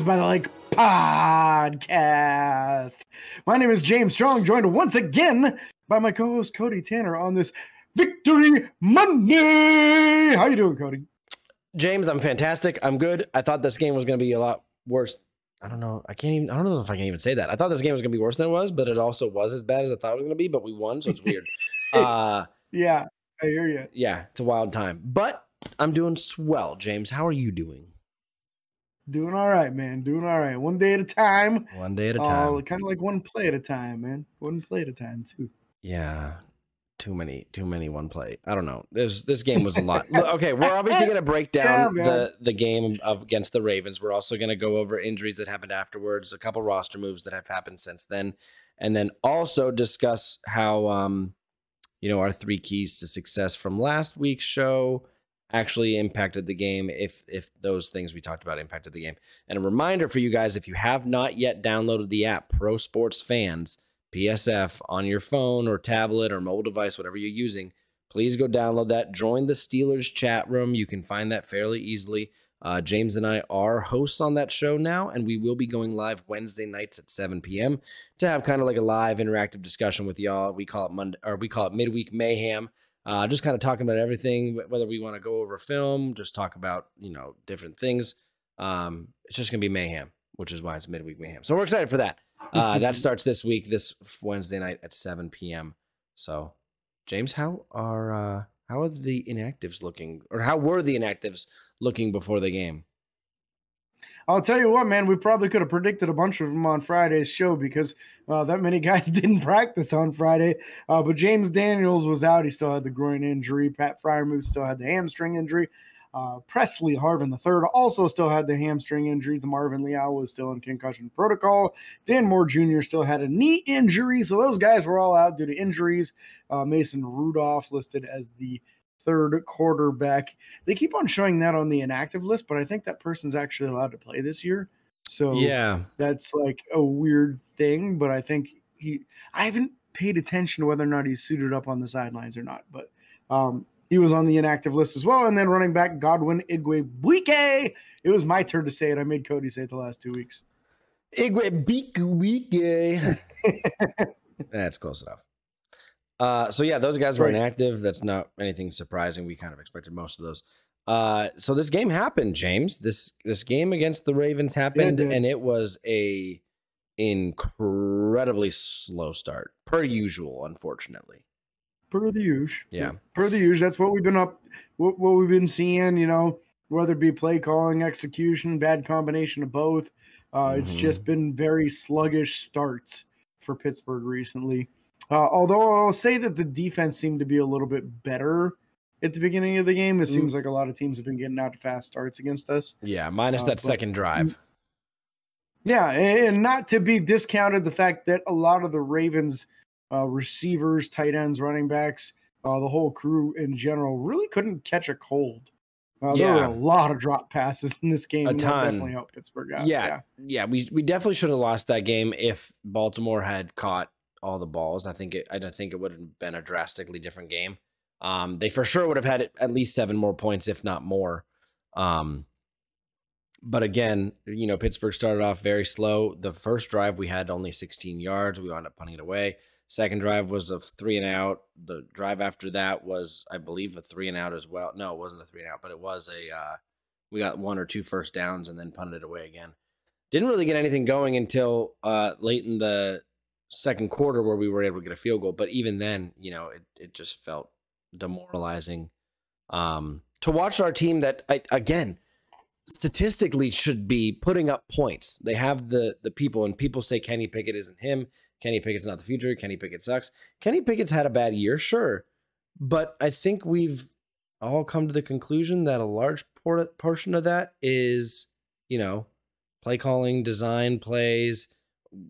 Steelers by the Lake podcast. My name is James Strong, joined once again by my co-host Cody Tanner on this Victory Monday. How you doing, Cody? James, I'm fantastic. I'm good. I thought this game was going to be a lot worse. I don't know. I can't even. I don't know if I can even say that. I thought this game was going to be worse than it was, but it also was as bad as I thought it was going to be. But we won, so it's weird. uh, yeah, I hear you. Yeah, it's a wild time. But I'm doing swell, James. How are you doing? Doing all right, man. Doing all right. One day at a time. One day at a time. Uh, kind of like one play at a time, man. One play at a time, too. Yeah. Too many, too many one play. I don't know. This this game was a lot. okay, we're obviously going to break down yeah, the the game against the Ravens. We're also going to go over injuries that happened afterwards, a couple roster moves that have happened since then, and then also discuss how um, you know, our three keys to success from last week's show actually impacted the game if if those things we talked about impacted the game. And a reminder for you guys if you have not yet downloaded the app Pro Sports Fans PSF on your phone or tablet or mobile device whatever you're using, please go download that. Join the Steelers chat room. You can find that fairly easily. Uh, James and I are hosts on that show now, and we will be going live Wednesday nights at 7 p.m. to have kind of like a live interactive discussion with y'all. We call it Monday, or we call it Midweek Mayhem. Uh, just kind of talking about everything, whether we want to go over film, just talk about you know different things. Um, it's just gonna be mayhem, which is why it's midweek mayhem. So we're excited for that. Uh, that starts this week, this Wednesday night at 7 p.m. So, James, how are uh, how are the inactives looking, or how were the inactives looking before the game? I'll tell you what, man, we probably could have predicted a bunch of them on Friday's show because uh, that many guys didn't practice on Friday. Uh, but James Daniels was out. He still had the groin injury. Pat Freiermuth still had the hamstring injury. Uh, Pressley Harvin III also still had the hamstring injury. DeMarvin Leal was still in concussion protocol. Dan Moore Jr. still had a knee injury. So those guys were all out due to injuries. Uh, Mason Rudolph listed as the third quarterback. They keep on showing that on the inactive list, but I think that person's actually allowed to play this year. So yeah, that's like a weird thing. But I think he, I haven't paid attention to whether or not he's suited up on the sidelines or not. But um, he was on the inactive list as well. And then running back Godwin Igwebuike. It was my turn to say it. I made Cody say it the last two weeks. Igwebuike. That's close enough. Uh, so yeah, those guys were right. inactive. That's not anything surprising. We kind of expected most of those. Uh, so this game happened, James. This this game against the Ravens happened, yeah, and it was a incredibly slow start, per usual, unfortunately. Per the usual, yeah. Per the usual, that's what we've been up, what, what we've been seeing. You know, whether it be play calling, execution, bad combination of both. Uh, mm-hmm. It's just been very sluggish starts for Pittsburgh recently. Uh, although I'll say that the defense seemed to be a little bit better at the beginning of the game. It mm. seems like a lot of teams have been getting out to fast starts against us. Yeah, minus uh, that second drive. Yeah, and not to be discounted the fact that a lot of the Ravens uh, receivers, tight ends, running backs, uh, the whole crew in general really couldn't catch a cold. Uh, yeah. There were a lot of drop passes in this game. A ton. definitely helped Pittsburgh out. Yeah, yeah, yeah. We we definitely should have lost that game if Baltimore had caught all the balls. I think it, I don't think it would have been a drastically different game. Um, they for sure would have had at least seven more points, if not more. Um, but again, you know, Pittsburgh started off very slow. The first drive we had only 16 yards. We wound up punting it away. Second drive was a three and out. The drive after that was, I believe, a three and out as well. No, it wasn't a three and out, but it was a. Uh, we got one or two first downs and then punted it away again. Didn't really get anything going until uh, late in the second quarter where we were able to get a field goal. But even then, you know, it, it just felt demoralizing um, to watch our team that, I, again, statistically should be putting up points. They have the the people, and people say Kenny Pickett isn't him. Kenny Pickett's not the future. Kenny Pickett sucks. Kenny Pickett's had a bad year, sure, but I think we've all come to the conclusion that a large portion of that is, you know, play calling, design plays,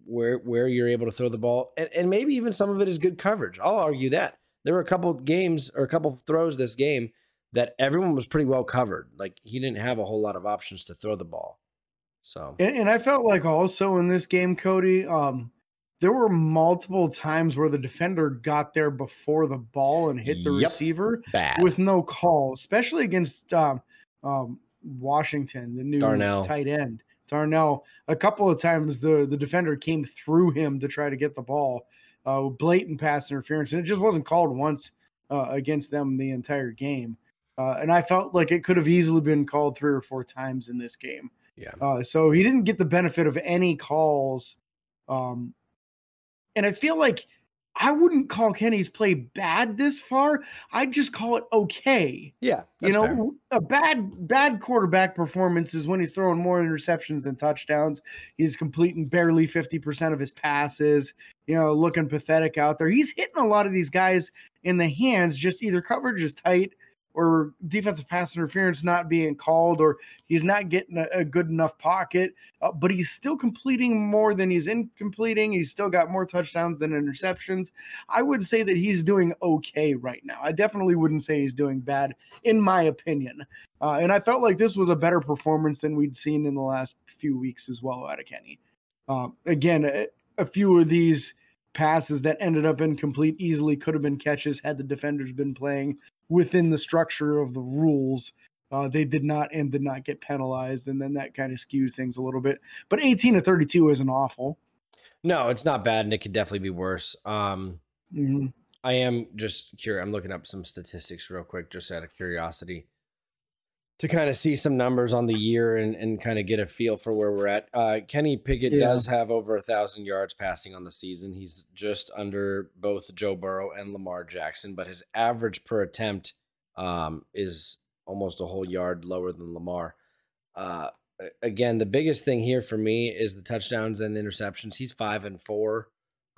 where where you're able to throw the ball, and, and maybe even some of it is good coverage. I'll argue that there were a couple games or a couple throws this game that everyone was pretty well covered. Like he didn't have a whole lot of options to throw the ball. So and, and I felt like also in this game, Cody, um, there were multiple times where the defender got there before the ball and hit the yep. receiver Bad. with no call, especially against um, um, Washington, the new Darnell. tight end. Darnell. A couple of times the the defender came through him to try to get the ball. Uh, blatant pass interference, and it just wasn't called once uh, against them the entire game. Uh, and I felt like it could have easily been called three or four times in this game. Yeah. Uh, so he didn't get the benefit of any calls. Um, and I feel like I wouldn't call Kenny's play bad this far. I'd just call it okay. Yeah. You know, fair. a bad bad quarterback performance is when he's throwing more interceptions than touchdowns. He's completing barely 50% of his passes, you know, looking pathetic out there. He's hitting a lot of these guys in the hands, just either coverage is tight or defensive pass interference not being called, or he's not getting a, a good enough pocket, uh, but he's still completing more than he's incompleting. He's still got more touchdowns than interceptions. I would say that he's doing okay right now. I definitely wouldn't say he's doing bad, in my opinion. Uh, and I felt like this was a better performance than we'd seen in the last few weeks as well out of Kenny. Uh, again, a, a few of these passes that ended up incomplete easily could have been catches had the defenders been playing within the structure of the rules. Uh, they did not and did not get penalized, and then that kind of skews things a little bit. But 18 to 32 isn't awful. No, it's not bad, and it could definitely be worse. Um, mm-hmm. I am just curious. I'm looking up some statistics real quick, just out of curiosity to kind of see some numbers on the year and, and kind of get a feel for where we're at. Uh, Kenny Pickett yeah. does have over a thousand yards passing on the season. He's just under both Joe Burrow and Lamar Jackson, but his average per attempt um, is almost a whole yard lower than Lamar. Uh, again, the biggest thing here for me is the touchdowns and interceptions. He's five and four.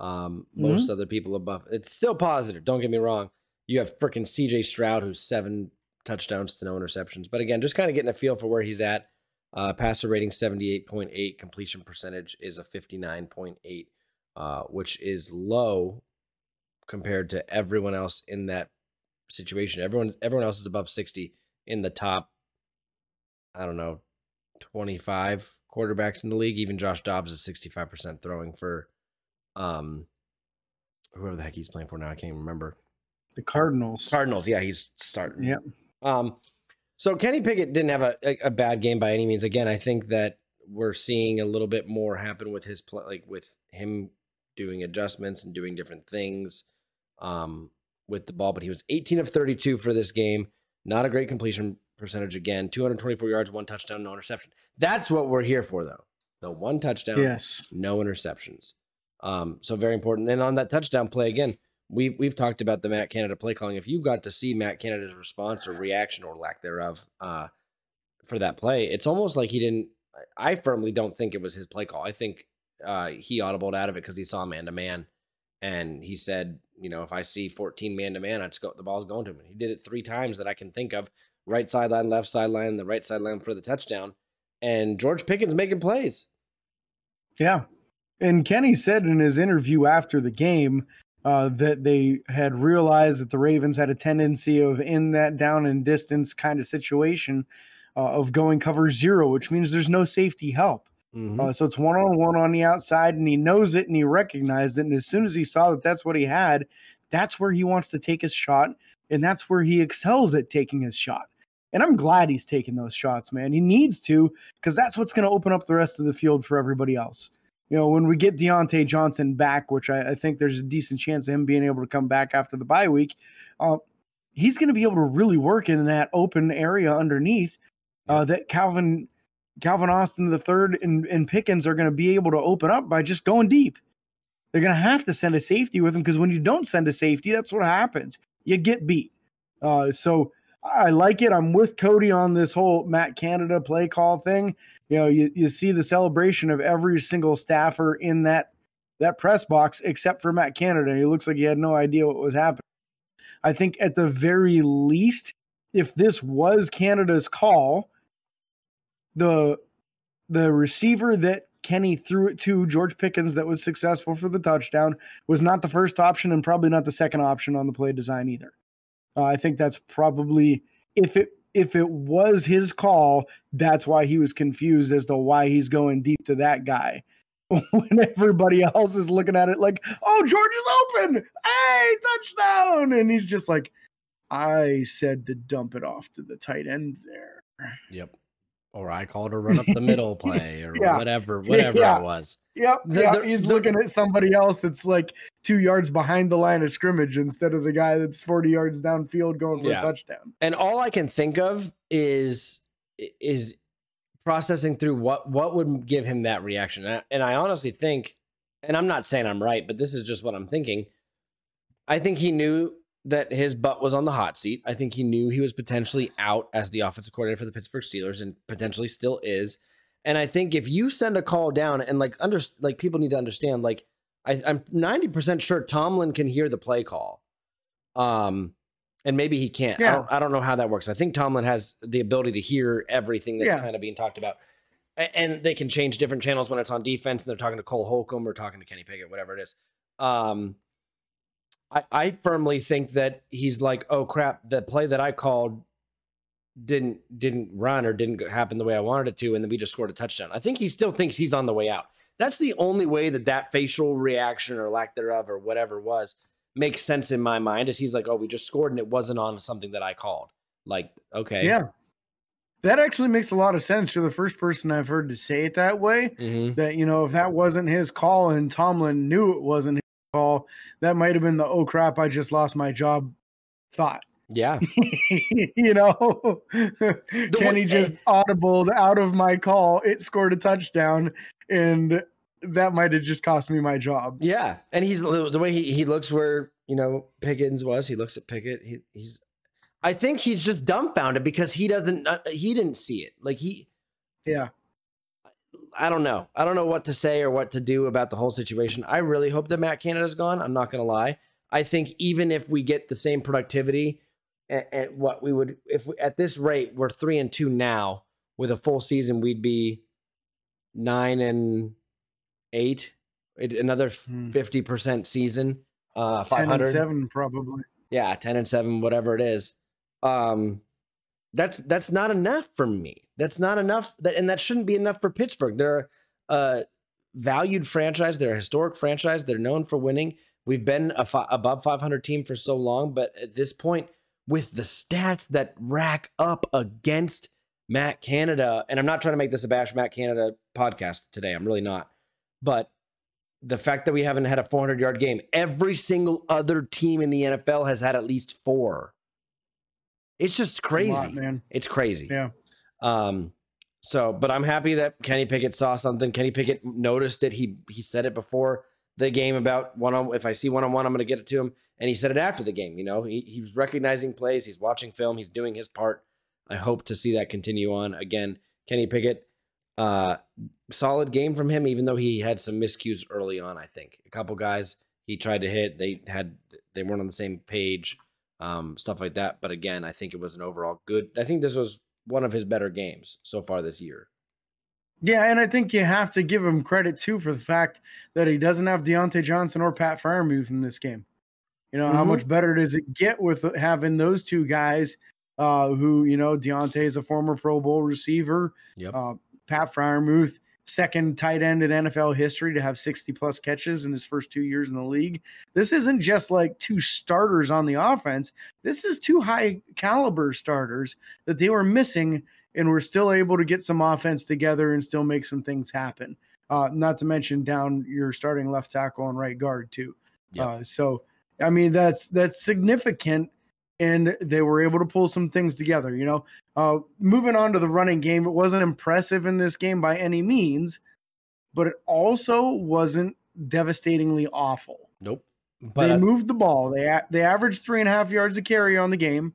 Um, mm-hmm. Most other people above. It's still positive. Don't get me wrong. You have freaking C.J. Stroud, who's seven touchdowns to no interceptions. But again, just kind of getting a feel for where he's at. Uh, passer rating 78.8, completion percentage is a 59.8, uh, which is low compared to everyone else in that situation. Everyone everyone else is above 60 in the top I don't know 25 quarterbacks in the league. Even Josh Dobbs is 65% throwing for um whoever the heck he's playing for now. I can't even remember. The Cardinals. Cardinals, yeah, he's starting. Yep. Um, so Kenny Pickett didn't have a, a, bad game by any means. Again, I think that we're seeing a little bit more happen with his play, like with him doing adjustments and doing different things um, with the ball. But he was 18 of 32 for this game. Not a great completion percentage again. 224 yards, one touchdown, no interception. That's what we're here for, though. The one touchdown, yes, no interceptions. Um, so very important. And on that touchdown play again, we've we've talked about the Matt Canada play calling. If you got to see Matt Canada's response or reaction or lack thereof uh, for that play, it's almost like he didn't. I firmly don't think it was his play call. I think uh, he audibled out of it because he saw man to man, and he said, you know, if I see 14 man to man, I'd go. The ball's going to him. He did it three times that I can think of: right sideline, left sideline, the right sideline for the touchdown. And George Pickens making plays. Yeah. And Kenny said in his interview after the game uh, that they had realized that the Ravens had a tendency of in that down and distance kind of situation uh, of going cover zero, which means there's no safety help. Mm-hmm. Uh, so it's one on one on the outside, and he knows it and he recognized it. And as soon as he saw that that's what he had, that's where he wants to take his shot, and that's where he excels at taking his shot. And I'm glad he's taking those shots, man. He needs to because that's what's going to open up the rest of the field for everybody else you know, when we get Diontae Johnson back, which I, I, think there's a decent chance of him being able to come back after the bye week, uh, he's going to be able to really work in that open area underneath uh, that Calvin Calvin Austin the third and, and Pickens are going to be able to open up by just going deep. They're going to have to send a safety with him because when you don't send a safety, that's what happens. You get beat. Uh, so I like it. I'm with Cody on this whole Matt Canada play call thing you know, you, you see the celebration of every single staffer in that that press box except for Matt Canada. He looks like he had no idea what was happening. I think at the very least, if this was Canada's call, the the receiver that Kenny threw it to, George Pickens, that was successful for the touchdown, was not the first option and probably not the second option on the play design either. Uh, I think that's probably if it if it was his call, that's why he was confused as to why he's going deep to that guy. when everybody else is looking at it like, oh, George is open. Hey, touchdown. And he's just like, I said to dump it off to the tight end there. Yep. Or I called a run up the middle play or Yeah. whatever, whatever Yeah. it was. Yep. The- yeah, the- he's the- looking at somebody else that's like two yards behind the line of scrimmage instead of the guy that's 40 yards downfield going for Yeah. a touchdown. And all I can think of is is processing through what what would give him that reaction. And I, and I honestly think, and I'm not saying I'm right, but this is just what I'm thinking. I think he knew that his butt was on the hot seat. I think he knew he was potentially out as the offensive coordinator for the Pittsburgh Steelers and potentially still is. And I think if you send a call down and like under like people need to understand, like I, I'm 90% sure Tomlin can hear the play call. Um and maybe he can't. I, Yeah. don't, I don't know how that works. I think Tomlin has the ability to hear everything that's Yeah. kind of being talked about. And they can change different channels when it's on defense and they're talking to Cole Holcomb or talking to Kenny Pickett, whatever it is. Um, I, I firmly think that he's like, oh crap, the play that I called didn't didn't run or didn't happen the way I wanted it to, and then we just scored a touchdown. I think he still thinks he's on the way out. That's the only way that that facial reaction or lack thereof or whatever was makes sense in my mind. Is he's like, oh, we just scored and it wasn't on something that I called. Like, okay, Yeah. That actually makes a lot of sense. You're the first person I've heard to say it that way. Mhm. That, you know, if that wasn't his call and Tomlin knew it wasn't his call, that might have been the, oh crap, I just lost my job thought. yeah, you know, Kenny just audibled out of my call. It scored a touchdown, and that might have just cost me my job. yeah. And he's the way he he looks where you know Pickens was. He looks at Pickett. He, he's. I think he's just dumbfounded because he doesn't. Uh, he didn't see it. Like he. Yeah. I don't know. I don't know what to say or what to do about the whole situation. I really hope that Matt Canada's gone. I'm not going to lie. I think even if we get the same productivity at, at what we would, if we, at this rate, we're three and two now. With a full season, we'd be nine and eight. It, another Hmm. fifty percent season. Uh, five 10 and hundred. 7, probably. Yeah, ten and seven, whatever it is. Um, that's that's not enough for me. That's not enough. That and that shouldn't be enough for Pittsburgh. They're a valued franchise. They're a historic franchise. They're known for winning. We've been a fi- above 500 team for so long, but at this point, with the stats that rack up against Matt Canada, and I'm not trying to make this a bash Matt Canada podcast today. I'm really not. But the fact that we haven't had a 400 yard game, every single other team in the NFL has had at least four. It's just crazy. lot, man. It's crazy. Yeah. Um, so, but I'm happy that Kenny Pickett saw something. Kenny Pickett noticed it. He he said it before the game about one on. If I see one on one, I'm going to get it to him. And he said it after the game. You know, he he was recognizing plays. He's watching film. He's doing his part. I hope to see that continue on. Again, Kenny Pickett, uh, solid game from him. Even though he had some miscues early on, I think a couple guys he tried to hit. They had they weren't on the same page. Um, stuff like that. But again, I think it was an overall good. I think this was one of his better games so far this year. Yeah, and I think you have to give him credit too for the fact that he doesn't have Diontae Johnson or Pat Freiermuth in this game. You know, how Mhm. much better does it get with having those two guys uh, who, you know, Diontae is a former Pro Bowl receiver. Yep. Uh, Pat Freiermuth, second tight end in NFL history to have 60 plus catches in his first two years in the league. This isn't just like two starters on the offense. This is two high caliber starters that they were missing and were still able to get some offense together and still make some things happen. Uh, not to mention down your starting left tackle and right guard too. Yep. Uh, so I mean that's that's significant, and they were able to pull some things together. You know, uh, moving on to the running game, it wasn't impressive in this game by any means, but it also wasn't devastatingly awful Nope. But they moved the ball. They they averaged three and a half yards a carry on the game.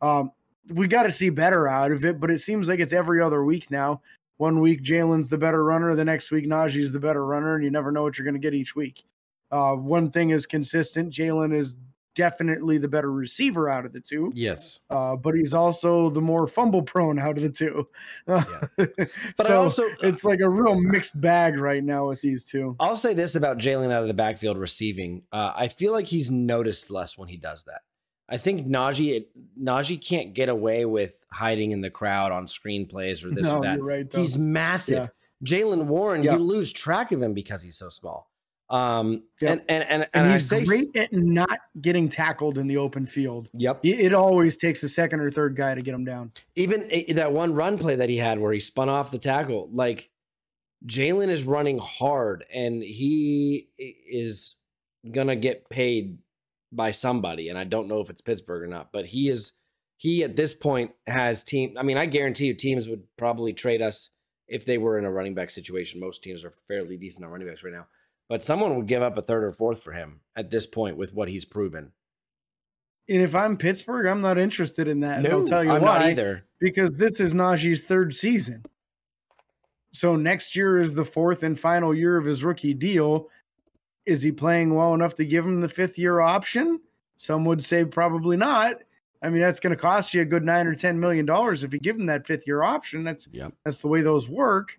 Um, we got to see better out of it, but it seems like it's every other week now. One week Jaylen's the better runner, the next week Najee's the better runner, and you never know what you're going to get each week. Uh, one thing is consistent: Jaylen is definitely the better receiver out of the two, yes. uh, but he's also the more fumble prone out of the two. But I so also it's like a real mixed bag right now with these two. I'll say this about Jaylen out of the backfield receiving. Uh, I feel like he's noticed less when he does that. I think Najee Najee can't get away with hiding in the crowd on screenplays or this no, or that. right. He's massive. Jaylen Warren, Yeah. you lose track of him because he's so small. Um, Yep. and and and, and, And, he's say, great at not getting tackled in the open field. yep. It, it always takes a second or third guy to get him down. Even that one run play that he had where he spun off the tackle, like Jaylen is running hard, and he is gonna get paid by somebody, and I don't know if it's Pittsburgh or not, but he is. He at this point has team. I mean, I guarantee you, teams would probably trade us if they were in a running back situation. Most teams are fairly decent on running backs right now, but someone would give up a third or fourth for him at this point with what he's proven. And if I'm Pittsburgh, I'm not interested in that. and I'll tell you I'm why. not either. Because this is Najee's third season. So next year is the fourth and final year of his rookie deal. Is he playing well enough to give him the fifth year option? Some would say probably not. I mean, that's going to cost you a good nine or ten million dollars if you give him that fifth year option. That's Yep. that's the way those work.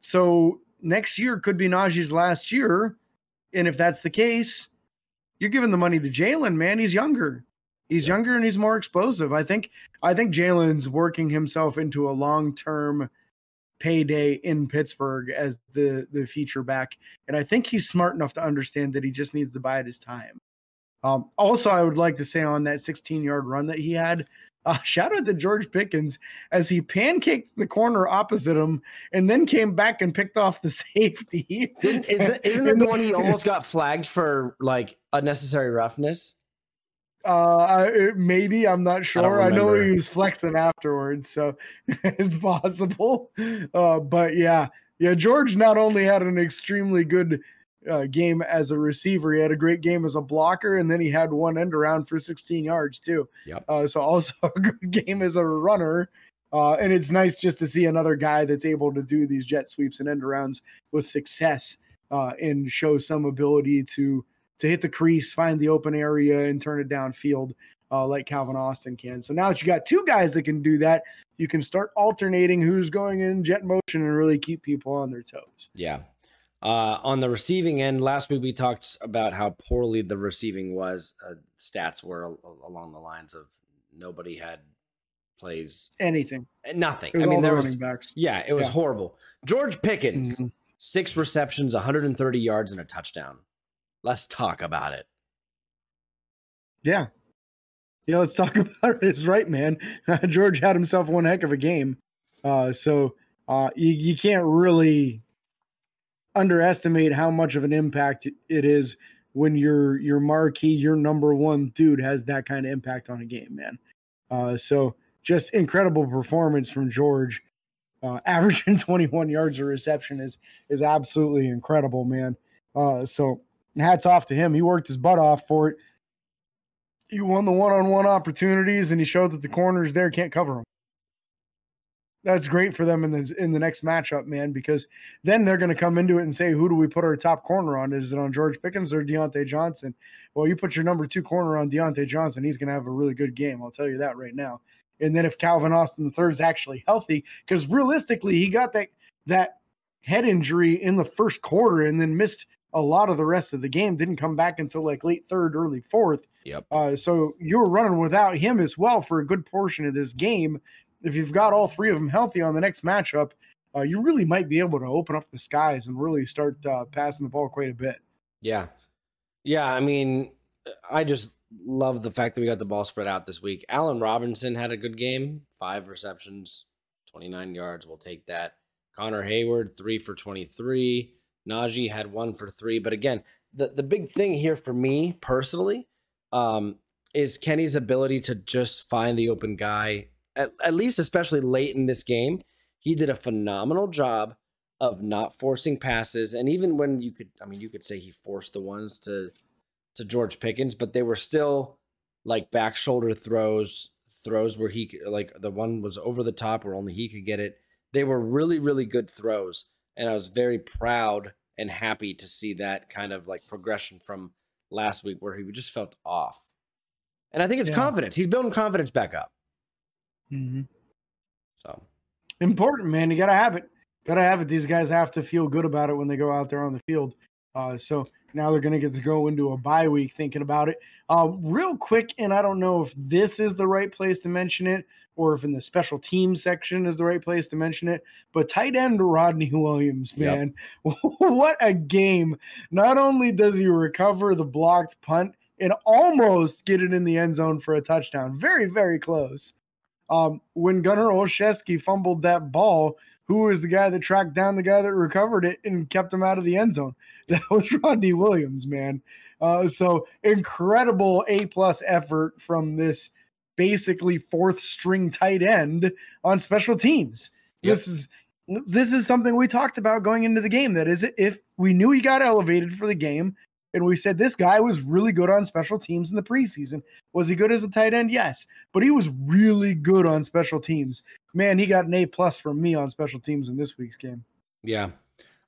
So next year could be Najee's last year, and if that's the case, you're giving the money to Jaylen. Man, he's younger. He's Yeah. younger and he's more explosive. I think. I think Jaylen's working himself into a long term payday in Pittsburgh as the the feature back, and I think he's smart enough to understand that he just needs to bide his time. Um, also, I would like to say on that 16 yard run that he had, uh, shout out to George Pickens as he pancaked the corner opposite him and then came back and picked off the safety. Isn't, isn't it the one he almost got flagged for like unnecessary roughness? Uh, I- maybe I'm not sure. I, know he was flexing afterwards, so it's possible. Uh, but yeah, yeah. George not only had an extremely good uh, game as a receiver, he had a great game as a blocker, and then he had one end around for 16 yards too. Yep. Uh, so also a good game as a runner. Uh, and it's nice just to see another guy that's able to do these jet sweeps and end arounds with success uh, and show some ability to to hit the crease, find the open area, and turn it downfield uh, like Calvin Austin can. So now that you got two guys that can do that, you can start alternating who's going in jet motion and really keep people on their toes. Yeah. Uh, on the receiving end, last week we talked about how poorly the receiving was. Uh, stats were al- along the lines of nobody had plays, Anything. nothing. I mean, there running was, backs. yeah, it was Yeah. horrible. George Pickens, Mhm. six receptions, 130 yards, and a touchdown. Let's talk about it. Yeah. Yeah, let's talk about it. It's right, man. George had himself one heck of a game. Uh, so uh, you, you can't really underestimate how much of an impact it is when your your marquee, your number one dude has that kind of impact on a game, man. Uh, so just incredible performance from George. Uh, averaging 21 yards of reception is is absolutely incredible, man. Uh, so hats off to him. He worked his butt off for it. He won the one-on-one opportunities, and he showed that the corners there can't cover him. That's great for them in the in the next matchup, man, because then they're going to come into it and say, "Who do we put our top corner on? Is it on George Pickens or Diontae Johnson?" Well, you put your number two corner on Diontae Johnson, he's going to have a really good game. I'll tell you that right now. And then if Calvin Austin III is actually healthy, because realistically, he got that that head injury in the first quarter and then missed a lot of the rest of the game. Didn't come back until like late third, early fourth. Yep. Uh, so you were running without him as well for a good portion of this game. If you've got all three of them healthy on the next matchup, uh, you really might be able to open up the skies and really start uh, passing the ball quite a bit. Yeah. Yeah. I mean, I just love the fact that we got the ball spread out this week. Allen Robinson had a good game, five receptions, 29 yards. We'll take that. Connor Heyward, three for 23. Najee had one for three. But again, the, the big thing here for me personally um, is Kenny's ability to just find the open guy, at, at least especially late in this game. He did a phenomenal job of not forcing passes. And even when you could, I mean, you could say he forced the ones to to George Pickens, but they were still like back shoulder throws, throws where he could- like the one was over the top where only he could get it. They were really, really good throws, and I was very proud and happy to see that kind of like progression from last week where he just felt off. And I think it's Yeah. confidence. He's building confidence back up. Mm-hmm. So Important, man. You got to have it. Got to have it. These guys have to feel good about it when they go out there on the field. Uh, so Now they're going to get to go into a bye week thinking about it. Um, real quick, and I don't know if this is the right place to mention it or if in the special team section is the right place to mention it, but tight end Rodney Williams, man, yep. what a game. Not only does he recover the blocked punt and almost get it in the end zone for a touchdown, very, very close. Um, when Gunnar Olszewski fumbled that ball, who was the guy that tracked down the guy that recovered it and kept him out of the end zone? That was Rodney Williams, man. Uh, so incredible A plus effort from this basically fourth string tight end on special teams. Yep. This is this is something we talked about going into the game. That is, if we knew he got elevated for the game, and we said this guy was really good on special teams in the preseason. Was he good as a tight end? Yes, but he was really good on special teams. Man, he got an A plus from me on special teams in this week's game. Yeah.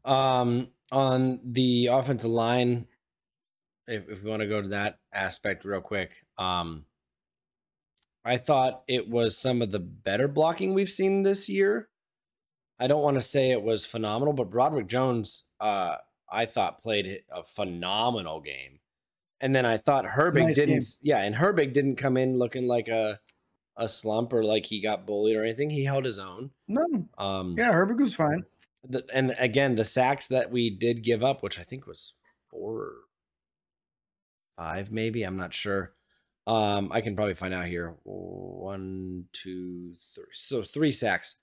Um, on the offensive line, if, if we want to go to that aspect real quick, um, I thought it was some of the better blocking we've seen this year. I don't want to say it was phenomenal, but Broderick Jones, uh, I thought played a phenomenal game. And then I thought Herbig nice didn't game. yeah, and Herbig didn't come in looking like a a slump or like he got bullied or anything. He held his own. No. Um Yeah, Herbig was fine. The, and again, the sacks that we did give up, which I think was four or five, maybe, I'm not sure. Um, I can probably find out here. One, two, three. So three sacks.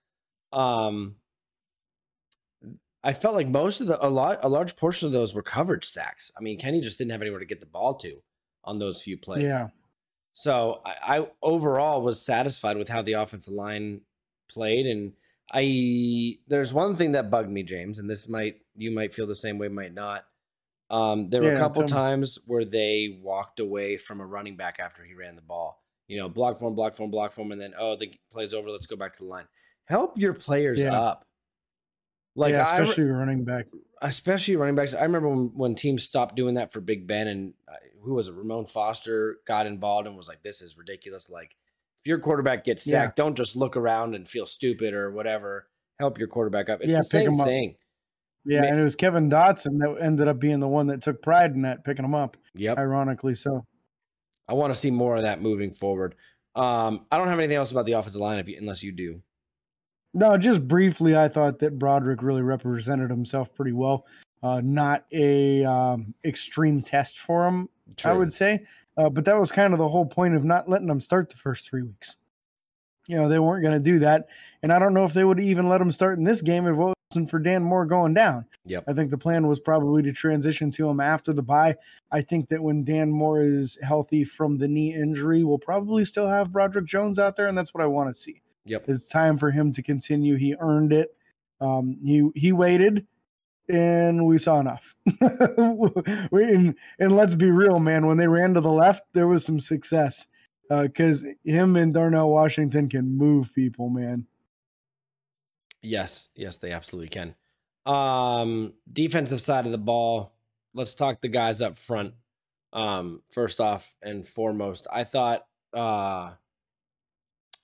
Um, I felt like most of the a lot a large portion of those were coverage sacks. I mean, Kenny just didn't have anywhere to get the ball to on those few plays. Yeah. So I, I overall was satisfied with how the offensive line played, and I there's one thing that bugged me, James, and this might you might feel the same way, might not. Um, there were yeah, a couple times where they walked away from a running back after he ran the ball. You know, block form, block form, block form, and then oh, the play's over. Let's go back to the line. Help your players yeah. up. Like yeah, especially I, running back, especially running backs. I remember when, when teams stopped doing that for Big Ben and uh, who was it? Ramon Foster got involved and was like, "This is ridiculous." Like, if your quarterback gets sacked, yeah. don't just look around and feel stupid or whatever. Help your quarterback up. It's yeah, the same thing. Yeah, and it was Kevin Dotson that ended up being the one that took pride in that, picking him up. Yep. Ironically so. I want to see more of that moving forward. Um, I don't have anything else about the offensive line if you, unless you do. No, just briefly, I thought that Broderick really represented himself pretty well. Uh, not a um, extreme test for him, True. I would say, uh, but that was kind of the whole point of not letting him start the first three weeks. You know, they weren't going to do that, and I don't know if they would even let him start in this game if it wasn't for Dan Moore going down. Yep. I think the plan was probably to transition to him after the bye. I think that when Dan Moore is healthy from the knee injury, we'll probably still have Broderick Jones out there, and that's what I want to see. Yep. It's time for him to continue. He earned it. Um, he he waited, and we saw enough. and, and let's be real, man. When they ran to the left, there was some success because uh, him and Darnell Washington can move people, man. Yes, yes, they absolutely can. Um, defensive side of the ball. Let's talk the guys up front. Um, first off and foremost, I thought uh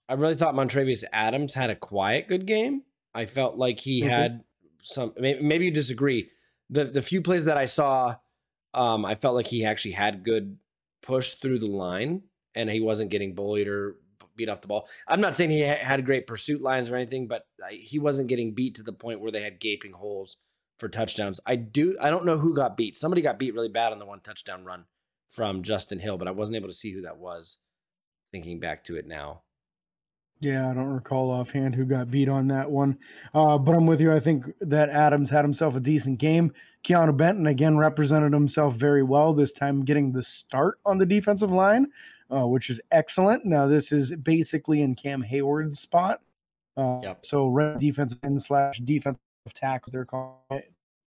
I really thought Montravius Adams had a quiet good game. I felt like he mm-hmm. had some. Maybe you disagree. The the few plays that I saw, um, I felt like he actually had good push through the line, and he wasn't getting bullied or beat off the ball. I'm not saying he had great pursuit lines or anything, but he wasn't getting beat to the point where they had gaping holes for touchdowns. I do. I don't know who got beat. Somebody got beat really bad on the one touchdown run from Justice Hill, but I wasn't able to see who that was. Thinking back to it now. Yeah, I don't recall offhand who got beat on that one. Uh, but I'm with you. I think that Adams had himself a decent game. Keanu Benton again represented himself very well, this time getting the start on the defensive line, uh, which is excellent. Now, this is basically in Cam Heyward's spot. Uh, yep. So, red defensive end slash defensive tackle, they're calling it.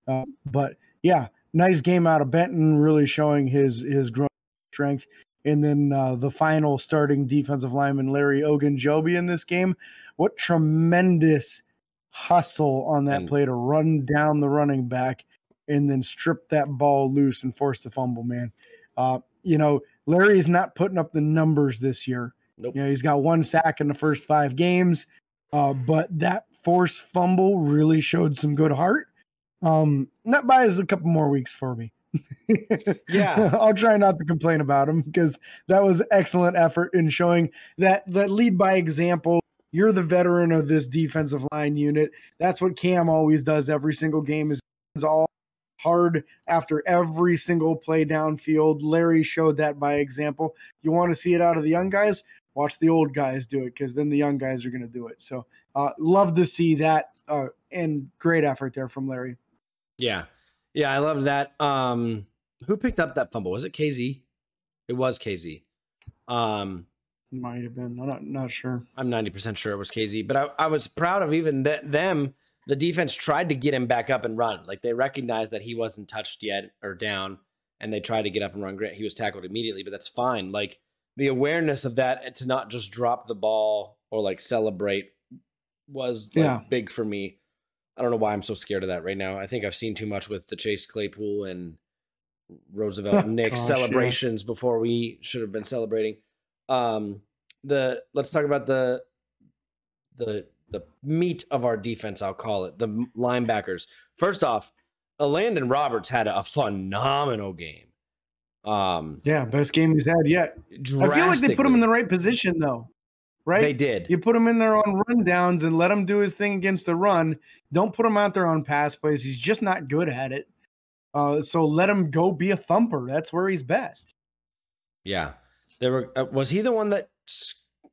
Uh, but yeah, nice game out of Benton, really showing his his growth strength and then uh, the final starting defensive lineman Larry Ogunjobi in this game. What tremendous hustle on that and, play to run down the running back and then strip that ball loose and force the fumble, man. Uh, you know, Larry is not putting up the numbers this year. Nope. You know, he's got one sack in the first five games, uh, but that forced fumble really showed some good heart. Um, that buys a couple more weeks for me Yeah. I'll try not to complain about him because that was excellent effort in showing that that lead by example. You're the veteran of this defensive line unit. That's what Cam always does every single game is, is all hard after every single play downfield. Larry showed that by example. You want to see it out of the young guys? Watch the old guys do it because then the young guys are going to do it. So, uh, love to see that uh, and great effort there from Larry. Yeah. Yeah, I love that. Um who picked up that fumble? Was it KZ? It was KZ. Um Might have been. I'm not not sure. I'm 90% sure it was KZ, but I, I was proud of even th- them. The defense tried to get him back up and run. Like they recognized that he wasn't touched yet or down, and they tried to get up and run. Grant, he was tackled immediately, but that's fine. Like the awareness of that and to not just drop the ball or like celebrate was like Yeah. big for me. I don't know why I'm so scared of that right now. I think I've seen too much with the Chase Claypool and Roosevelt Nix Gosh, yeah. celebrations before we should have been celebrating. Um, the let's talk about the the the meat of our defense. I'll call it the linebackers. First off, Landon Roberts had a phenomenal game. Um, Yeah, best game he's had yet. I feel like they put him in the right position though, right? They did. You put him in there on rundowns and let him do his thing against the run. Don't put him out there on pass plays. He's just not good at it. Uh, so let him go be a thumper. That's where he's best. Yeah, there were. Uh, was he the one that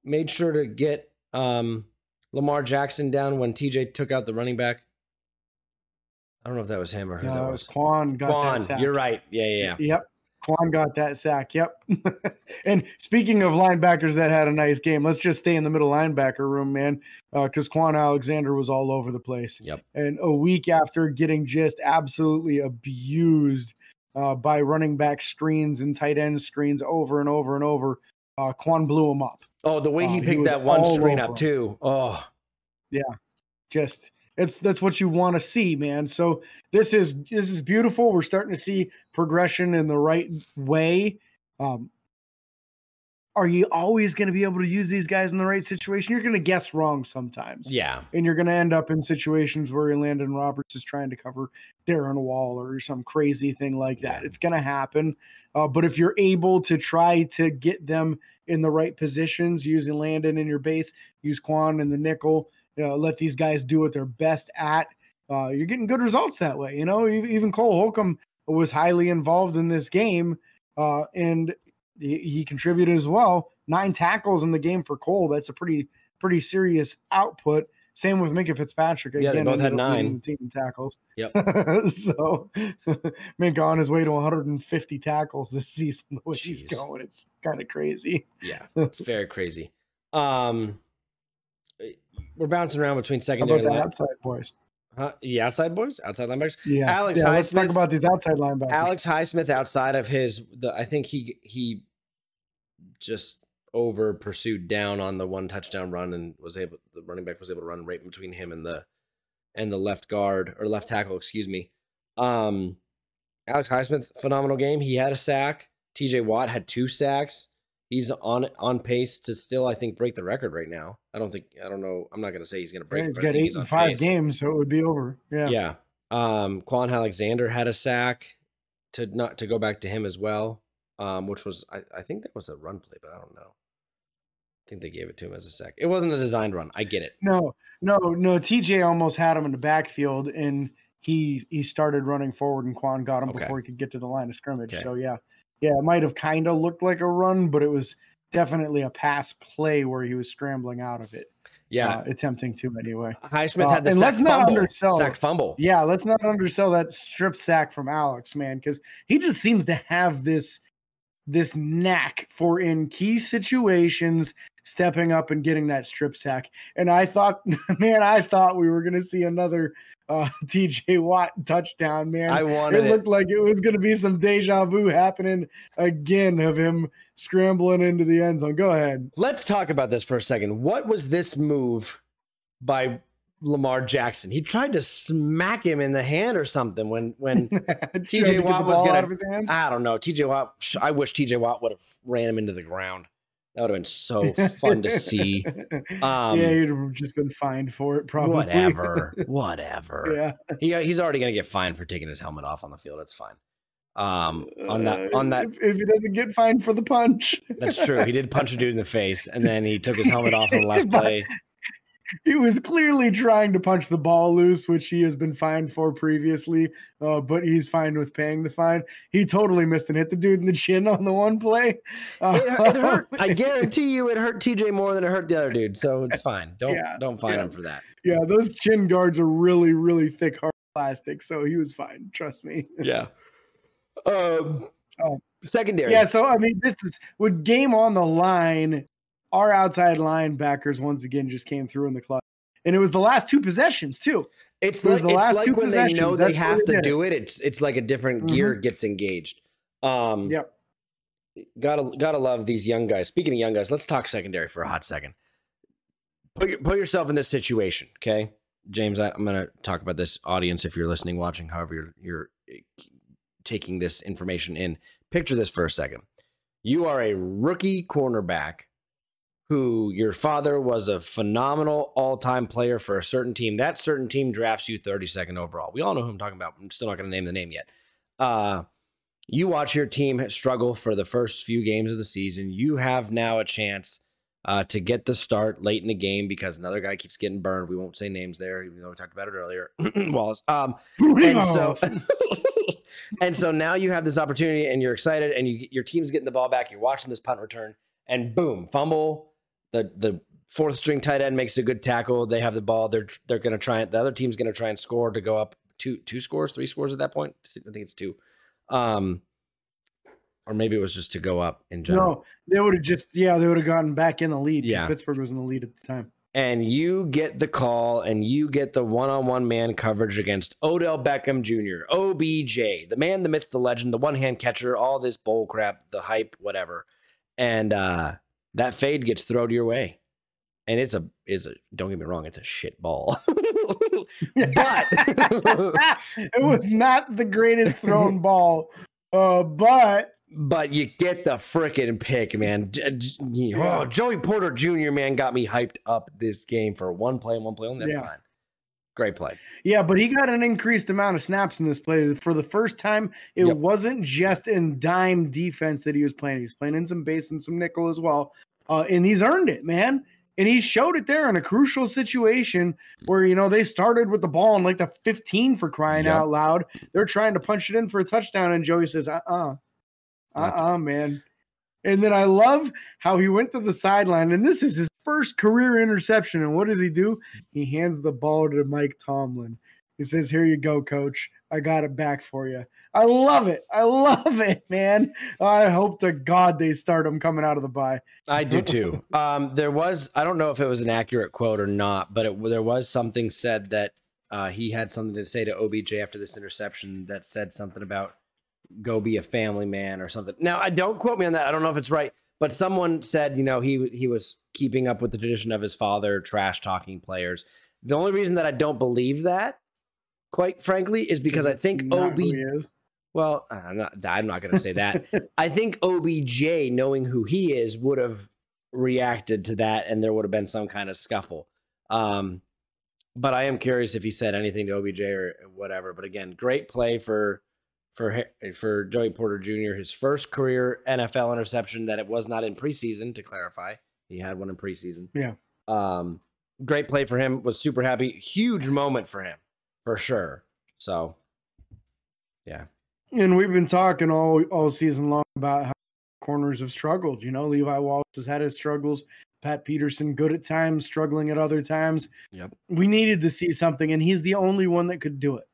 made sure to get um, Lamar Jackson down when TJ took out the running back? I don't know if that was him or who Uh, that it was. Kwon got Kwon, you're right. Yeah, yeah, yeah. Yep. Kwon got that sack. Yep. and speaking of linebackers that had a nice game, let's just stay in the middle linebacker room, man, because Kwon Alexander was all over the place. Yep. And a week after getting just absolutely abused uh, by running back screens and tight end screens over and over and over, uh, Kwon blew him up. Oh, the way Uh, he he picked was that one screen up him. too. Oh, yeah. just it's that's what you want to see man so this is this is beautiful we're starting to see progression in the right way um are you always going to be able to use these guys in the right situation you're going to guess wrong sometimes yeah. and you're going to end up in situations where Landon Roberts is trying to cover Darren Wall or some crazy thing like that. Yeah. It's going to happen. Uh, but if you're able to try to get them in the right positions using Landon in your base, use Kwon in the nickel, uh, let these guys do what they're best at, uh, you're getting good results that way. You know, even Cole Holcomb was highly involved in this game uh, and he, he contributed as well. Nine tackles in the game for Cole. That's a pretty pretty serious output. Same with Minkah Fitzpatrick. Yeah, they both had nine. Team tackles. Yep. so Minkah on his way to 150 tackles this season. The way he's going, it's kind of crazy. Yeah, it's very crazy. Um, we're bouncing around between How secondary. about the line- outside boys? huh? The outside boys, outside linebackers. Yeah, Alex yeah, let's talk Highsmith- about these outside linebackers. Alex Highsmith, outside of his, the I think he he just over pursued down on the one touchdown run and was able. The running back was able to run right between him and the and the left guard or left tackle, excuse me. Um, Alex Highsmith, phenomenal game. He had a sack. T.J. Watt had two sacks. He's on on pace to still, I think, break the record right now. I don't think I don't know. I'm not going to say he's going to break. Yeah, he's got eight and five pace. games, so it would be over. Yeah. Yeah. Um, Kwon Alexander had a sack to not to go back to him as well. Um, which was I, I think that was a run play, but I don't know. I think they gave it to him as a sack. It wasn't a designed run. I get it. No, no, no. TJ almost had him in the backfield, and he he started running forward, and Kwon got him Okay. before he could get to the line of scrimmage. Okay. So yeah, yeah, it might have kind of looked like a run, but it was definitely a pass play where he was scrambling out of it, Yeah. uh, attempting to anyway. Highsmith uh, had the and sack let's not fumble. undersell- Sack fumble. Yeah, let's not undersell that strip sack from Alex, man, because he just seems to have this this knack for in key situations stepping up and getting that strip sack. And I thought, man, I thought we were gonna see another uh TJ Watt touchdown, man. I it wanted it. looked like it was gonna be some deja vu happening again of him scrambling into the end zone. Go ahead. Let's talk about this for a second. What was this move by Lamar Jackson? He tried to smack him in the hand or something when when to get Watt was gonna- out of his hands. I don't know. TJ Watt. I wish TJ Watt would have ran him into the ground. That would have been so fun to see. Um, yeah, he'd have just been fined for it, probably. Whatever. Whatever. yeah. He, he's already going to get fined for taking his helmet off on the field. It's fine. Um, on that, on that, if, if he doesn't get fined for the punch, that's true. He did punch a dude in the face, and then he took his helmet off on the last play. He was clearly trying to punch the ball loose, which he has been fined for previously. Uh, but he's fine with paying the fine. He totally missed and hit the dude in the chin on the one play. Uh, It, it hurt. I guarantee you, it hurt TJ more than it hurt the other dude. So it's fine. Don't Yeah, don't fine yeah. him for that. yeah, those chin guards are really, really thick, hard plastic. So he was fine. Trust me. Yeah. Um. Oh. Secondary. Yeah, so I mean, this is with game on the line. Our outside linebackers once again just came through in the clutch, and it was the last two possessions too. It's It like the it's last like two when they know they have to did. Mm-hmm. do it. It's it's like a different gear gets engaged. Um. Yep. Gotta gotta love these young guys. Speaking of young guys, let's talk secondary for a hot second. Put your, put yourself in this situation, okay, James. I, I'm gonna talk about this audience if you're listening, watching, however you're you're eh, taking this information in. Picture this for a second. You are a rookie cornerback who your father was a phenomenal all-time player for a certain team. That certain team drafts you 32nd overall. We all know who I'm talking about. I'm still not going to name the name yet. Uh, you watch your team struggle for the first few games of the season. You have now a chance uh, to get the start late in the game because another guy keeps getting burned. We won't say names there, even though we talked about it earlier. Wallace. Um, and so and so now you have this opportunity and you're excited and you your team's getting the ball back you're watching this punt return and boom fumble the the fourth string tight end makes a good tackle they have the ball they're they're going to try and the other team's going to try and score to go up two two scores three scores at that point i think it's two um or maybe it was just to go up in general no, they would have just yeah, they would have gotten back in the lead. Yeah. Pittsburgh was in the lead at the time. and you get the call and you get the one-on-one man coverage against Odell Beckham Jr., OBJ, the man, the myth, the legend, the one-hand catcher, all this bull crap, the hype, whatever. And uh that fade gets thrown your way. And it's a is a don't get me wrong, it's a shit ball. but it was not the greatest thrown ball, uh, but but you get the freaking pick, man. J- j- Yeah. Oh, Joey Porter Jr. man got me hyped up this game for one play and one play only. That's Yeah. fine. Great play. yeah, but he got an increased amount of snaps in this play. For the first time, it Yep. wasn't just in dime defense that he was playing. He was playing in some base and some nickel as well. Uh, and he's earned it, man. And he showed it there in a crucial situation where, you know, they started with the ball in like the 15 for crying Yep. out loud. They're trying to punch it in for a touchdown. And Joey says, uh uh-uh, uh, Not- uh man. And then I love how he went to the sideline, and this is his first career interception. And what does he do? He hands the ball to Mike Tomlin. He says, Here you go, coach. I got it back for you. I love it. I love it, man. I hope to God they start him coming out of the bye. I do too. Um, there was, I don't know if it was an accurate quote or not, but it, there was something said that uh, he had something to say to OBJ after this interception that said something about go be a family man or something. Now, I don't quote me on that. I don't know if it's right, but someone said, you know, he he was keeping up with the tradition of his father, trash talking players. The only reason that I don't believe that, quite frankly, is because I think OB is. well, I'm not. I'm not going to say that. I think OBJ, knowing who he is, would have reacted to that, and there would have been some kind of scuffle. Um, but I am curious if he said anything to OBJ or whatever. But again, great play for for for Joey Porter Jr. His first career NFL interception that it was not in preseason. To clarify, he had one in preseason. Yeah. Um, great play for him. Was super happy. Huge moment for him, for sure. So, yeah. And we've been talking all all season long about how corners have struggled. You know, Levi Wallace has had his struggles. Pat Peterson, good at times, struggling at other times. Yep. We needed to see something, and he's the only one that could do it.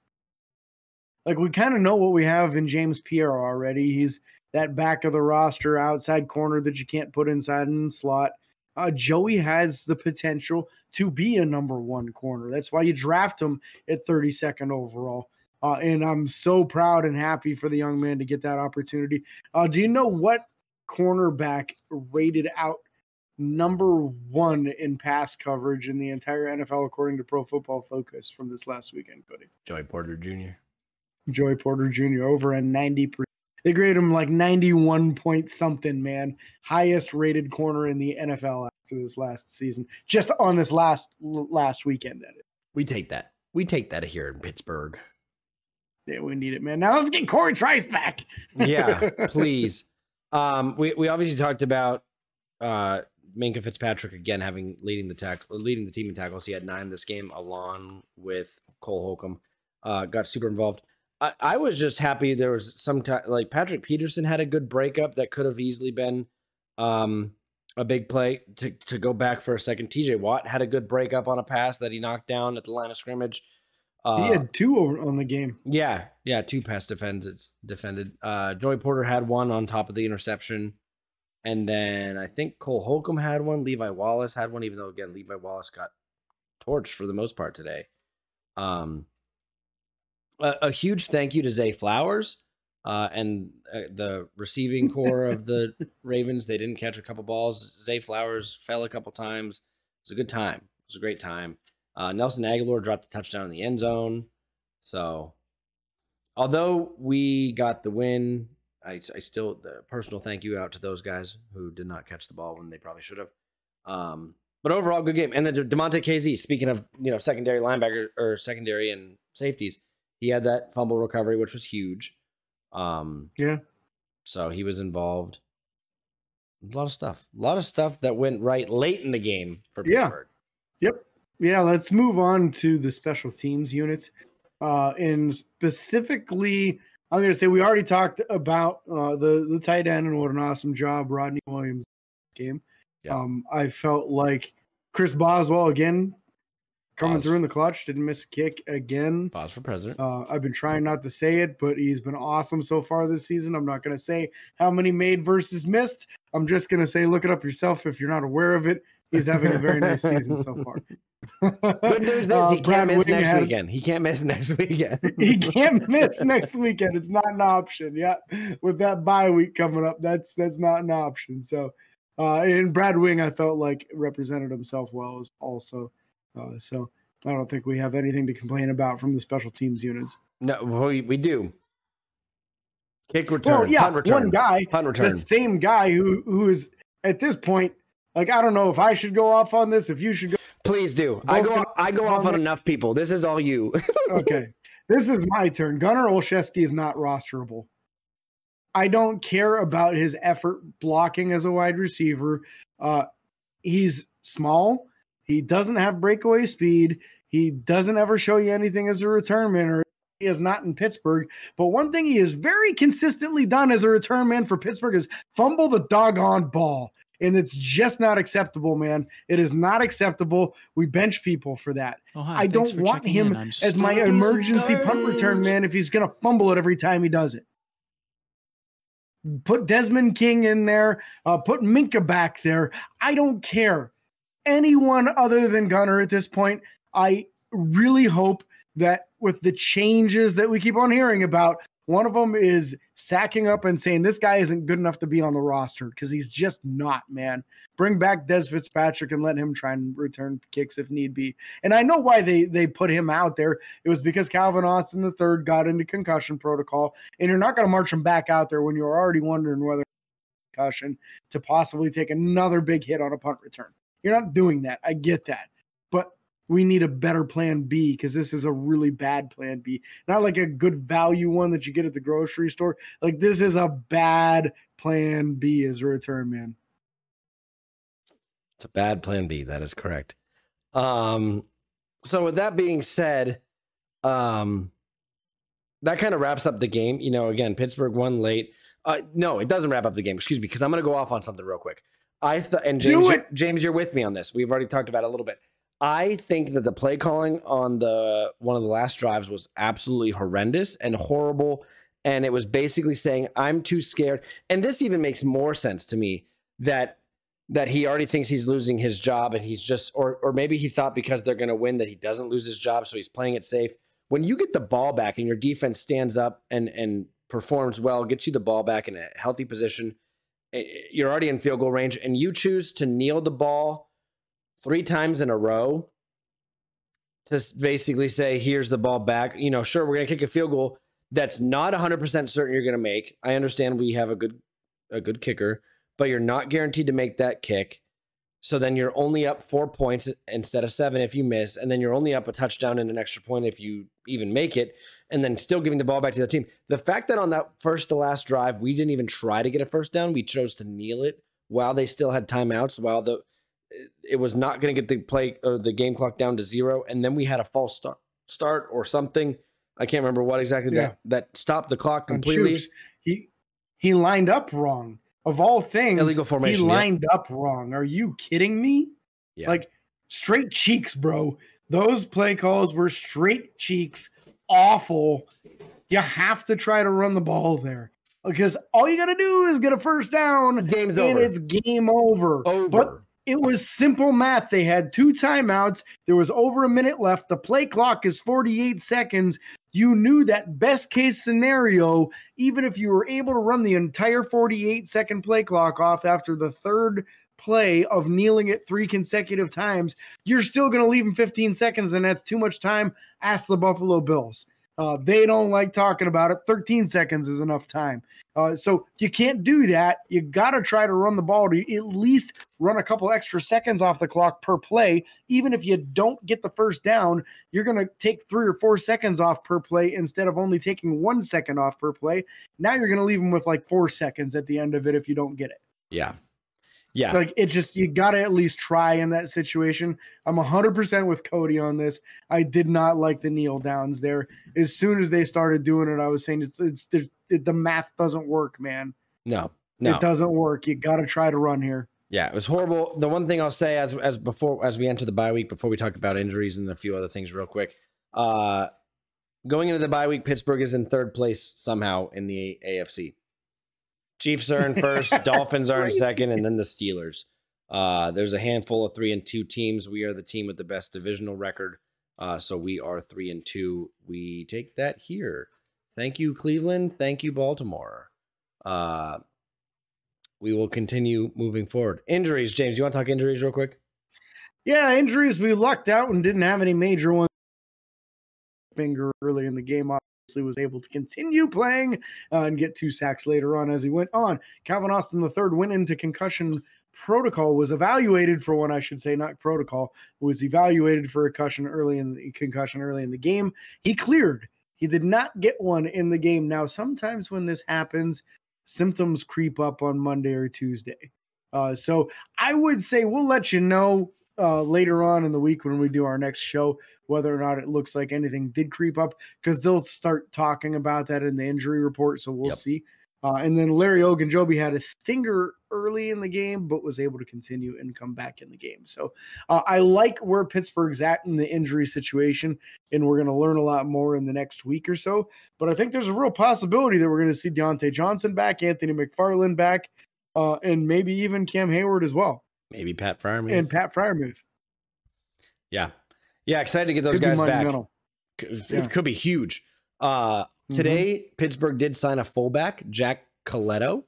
Like we kind of know what we have in James Pierre already. He's that back of the roster, outside corner that you can't put inside and slot. Uh, Joey has the potential to be a number one corner. That's why you draft him at 32nd overall. Uh, and I'm so proud and happy for the young man to get that opportunity. Uh, do you know what cornerback rated out number one in pass coverage in the entire NFL according to Pro Football Focus from this last weekend, Cody? Joey Porter Jr. Joey Porter Jr. over a 90%. They grade him like 91 point something, man. Highest rated corner in the NFL after this last season, just on this last last weekend. That is. We take that. We take that here in Pittsburgh. Yeah, we need it, man. Now let's get Cory Trice back. yeah, please. Um, we we obviously talked about uh Minkah Fitzpatrick again having leading the tackle, leading the team in tackles. He had nine this game, along with Cole Holcomb. Uh, got super involved. I, I was just happy there was some time like Patrick Peterson had a good breakup that could have easily been um a big play to to go back for a second. TJ Watt had a good breakup on a pass that he knocked down at the line of scrimmage. Uh, he had two over on the game. Yeah, yeah, two pass defended. Defended. Uh, Joey Porter had one on top of the interception. And then I think Cole Holcomb had one. Levi Wallace had one, even though again Levi Wallace got torched for the most part today. Um, a, a huge thank you to Zay Flowers uh, and uh, the receiving corps of the Ravens. They didn't catch a couple balls. Zay Flowers fell a couple times. It was a good time. It was a great time. Uh, Nelson Agholor dropped a touchdown in the end zone. So, although we got the win, I, I still the personal thank you out to those guys who did not catch the ball when they probably should have. Um, but overall, good game. And then Damontae Kazee. speaking of you know secondary linebacker or secondary and safeties, he had that fumble recovery, which was huge. Um, yeah. So he was involved. A lot of stuff. A lot of stuff that went right late in the game for Pittsburgh. Yeah. Yep. Yeah. Let's move on to the special teams units. Uh, and specifically I'm going to say we already talked about uh, the the tight end and what an awesome job Rodney Williams game. Yeah. Um, I felt like Chris Boswell again coming through in the clutch, didn't miss a kick again. Boz for president. Uh, I've been trying not to say it, but he's been awesome so far this season. I'm not going to say how many made versus missed. I'm just going to say look it up yourself if you're not aware of it. He's having a very nice season so far. Good news is uh, he can't miss next weekend. He can't miss next weekend. he can't miss next weekend. It's not an option. Yeah, with that bye week coming up, that's that's not an option. So, uh, and Brad Wing, I felt like represented himself well as also. Uh, so I don't think we have anything to complain about from the special teams units. No, we we do. Kick return, well, yeah, punt return, one guy, punt return. the same guy who who is at this point like I don't know if I should go off on this, if you should go. Please do. I go. I go off on enough people. This is all you. okay, this is my turn. Gunnar Olszewski is not rosterable. I don't care about his effort blocking as a wide receiver. Uh, he's small. He doesn't have breakaway speed. He doesn't ever show you anything as a return man, or he is not in Pittsburgh. But one thing he has very consistently done as a return man for Pittsburgh is fumble the doggone ball and it's just not acceptable, man. It is not acceptable. We bench people for that. Oh, hi. I don't want him as my emergency punt return man if he's going to fumble it every time he does it. Put Desmond King in there, uh, put Minkah back there. I don't care. Anyone other than Gunnar at this point, I really hope that with the changes that we keep on hearing about, one of them is sacking up and saying this guy isn't good enough to be on the roster because he's just not, man. Bring back Dez Fitzpatrick and let him try and return kicks if need be. And I know why they they put him out there. It was because Calvin Austin the third got into concussion protocol, and you're not going to march him back out there when you're already wondering whether concussion to possibly take another big hit on a punt return. You're not doing that. I get that But we need a better plan B because this is a really bad plan B. Not like a good value one that you get at the grocery store. Like this is a bad plan B as a return man. It's a bad plan B. That is correct. Um, so with that being said, um, that kind of wraps up the game. You know, again, Pittsburgh won late. Uh, no, it doesn't wrap up the game. Excuse me, because I'm going to go off on something real quick. I thought, and James, James, you're with me on this. We've already talked about it a little bit. I think that the play calling on the one of the last drives was absolutely horrendous and horrible. And it was basically saying, I'm too scared. And this even makes more sense to me that that he already thinks he's losing his job and he's just or or maybe he thought because they're gonna win that he doesn't lose his job, so he's playing it safe. When you get the ball back and your defense stands up and and performs well, gets you the ball back in a healthy position, you're already in field goal range, and you choose to kneel the ball three times in a row to basically say, here's the ball back. You know, sure, we're going to kick a field goal that's not 100% certain you're going to make. I understand we have a good a good kicker, but you're not guaranteed to make that kick. So then you're only up four points instead of seven if you miss, and then you're only up a touchdown and an extra point if you even make it, and then still giving the ball back to the team. The fact that on that first to last drive, we didn't even try to get a first down, we chose to kneel it while they still had timeouts, while the it was not going to get the play or the game clock down to zero, and then we had a false start start or something. I can't remember what exactly yeah. that that stopped the clock completely. He he lined up wrong. Of all things, illegal formation. He lined yeah. up wrong. Are you kidding me? Yeah. Like straight cheeks, bro. Those play calls were straight cheeks, awful. You have to try to run the ball there because all you got to do is get a first down. Game's and over. it's game over. Over. But it was simple math. They had two timeouts. There was over a minute left. The play clock is 48 seconds. You knew that best case scenario, even if you were able to run the entire 48 second play clock off after the third play of kneeling it three consecutive times, you're still going to leave them 15 seconds, and that's too much time. Ask the Buffalo Bills. Uh, they don't like talking about it. 13 seconds is enough time. Uh, so you can't do that. You got to try to run the ball to at least run a couple extra seconds off the clock per play. Even if you don't get the first down, you're going to take three or four seconds off per play instead of only taking one second off per play. Now you're going to leave them with like four seconds at the end of it if you don't get it. Yeah. Yeah. Like it just, you got to at least try in that situation. I'm 100% with Cody on this. I did not like the kneel downs there. As soon as they started doing it, I was saying it's, it's, it, the math doesn't work, man. No, no. It doesn't work. You got to try to run here. Yeah, it was horrible. The one thing I'll say as as before as we enter the bye week, before we talk about injuries and a few other things real quick, uh going into the bye week, Pittsburgh is in third place somehow in the AFC. Chiefs are in first, Dolphins are in second, and then the Steelers. Uh, there's a handful of three and two teams. We are the team with the best divisional record. Uh, so we are three and two. We take that here. Thank you, Cleveland. Thank you, Baltimore. Uh, we will continue moving forward. Injuries, James. You want to talk injuries real quick? Yeah, injuries. We lucked out and didn't have any major ones. Finger early in the game was able to continue playing uh, and get two sacks later on as he went on. Calvin Austin third went into concussion protocol was evaluated for one I should say not protocol was evaluated for concussion early in the concussion early in the game. He cleared. He did not get one in the game. Now sometimes when this happens symptoms creep up on Monday or Tuesday. Uh, so I would say we'll let you know uh, later on in the week when we do our next show whether or not it looks like anything did creep up because they'll start talking about that in the injury report. So we'll yep. see. Uh, and then Larry Ogunjobi had a stinger early in the game, but was able to continue and come back in the game. So uh, I like where Pittsburgh's at in the injury situation, and we're going to learn a lot more in the next week or so. But I think there's a real possibility that we're going to see Diontae Johnson back, Anthony McFarland back, uh, and maybe even Cam Heyward as well. Maybe Pat Freiermuth. And Pat Freiermuth. Yeah. Yeah. Excited to get those could guys back. It yeah. could be huge. Uh, today, mm-hmm. Pittsburgh did sign a fullback, Jack Colletto,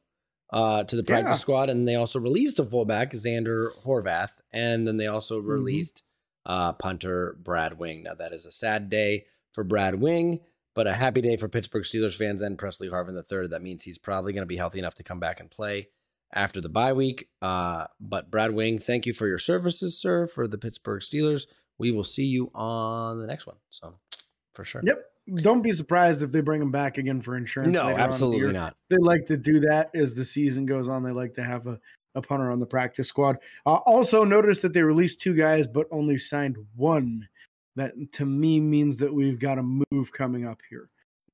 uh, to the practice yeah. squad. And they also released a fullback, Xander Horvath. And then they also mm-hmm. released uh, punter Brad Wing. Now, that is a sad day for Brad Wing, but a happy day for Pittsburgh Steelers fans and Pressley Harvin III. That means he's probably going to be healthy enough to come back and play after the bye week. Uh, but Brad Wing, thank you for your services, sir, for the Pittsburgh Steelers. We will see you on the next one. So, for sure. Yep. Don't be surprised if they bring him back again for insurance. No, absolutely not. They like to do that as the season goes on. They like to have a, a punter on the practice squad. Uh, also, notice that they released two guys, but only signed one. That to me means that we've got a move coming up here.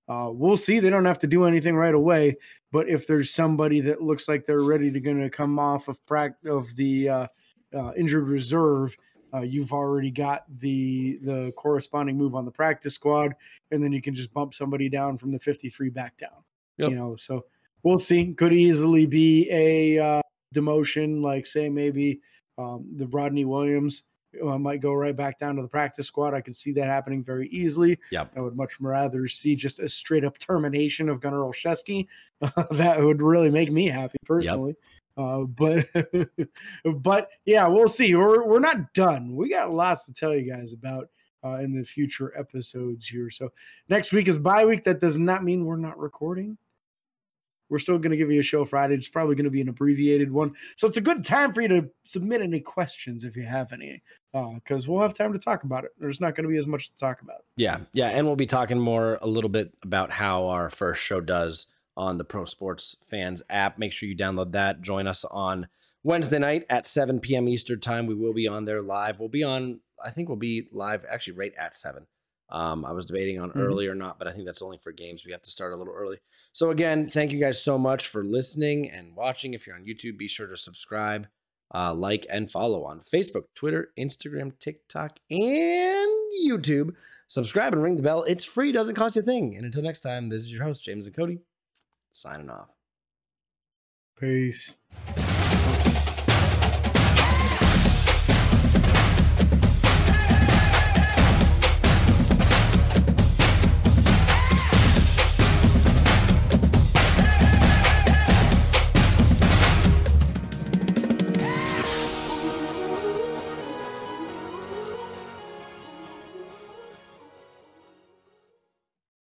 Uh, we'll see. They don't have to do anything right away, but if there's somebody that looks like they're ready to going to come off of practice of the uh, uh, injured reserve, uh, you've already got the the corresponding move on the practice squad, and then you can just bump somebody down from the 53 back down. Yep. You know, so we'll see. Could easily be a uh, demotion, like say maybe um, the Rodney Williams uh, might go right back down to the practice squad. I could see that happening very easily. Yep. I would much rather see just a straight up termination of Gunnar Olszewski. that would really make me happy personally. Yep. Uh, but but yeah, we'll see. We're we're not done. We got lots to tell you guys about uh, in the future episodes here. So next week is bye week. That does not mean we're not recording. We're still going to give you a show Friday. It's probably going to be an abbreviated one. So it's a good time for you to submit any questions if you have any, because uh, we'll have time to talk about it. There's not going to be as much to talk about. Yeah. Yeah. And we'll be talking more a little bit about how our first show does on the Pro Sports Fans app. Make sure you download that. Join us on Wednesday night at 7 p.m. Eastern time. We will be on there live. We'll be on, I think we'll be live actually right at 7. Um, I was debating on mm-hmm. early or not, but I think that's only for games. We have to start a little early. So, again, thank you guys so much for listening and watching. If you're on YouTube, be sure to subscribe, uh, like, and follow on Facebook, Twitter, Instagram, TikTok, and YouTube. Subscribe and ring the bell. It's free, doesn't cost you a thing. And until next time, this is your host, James and Cody, signing off. Peace.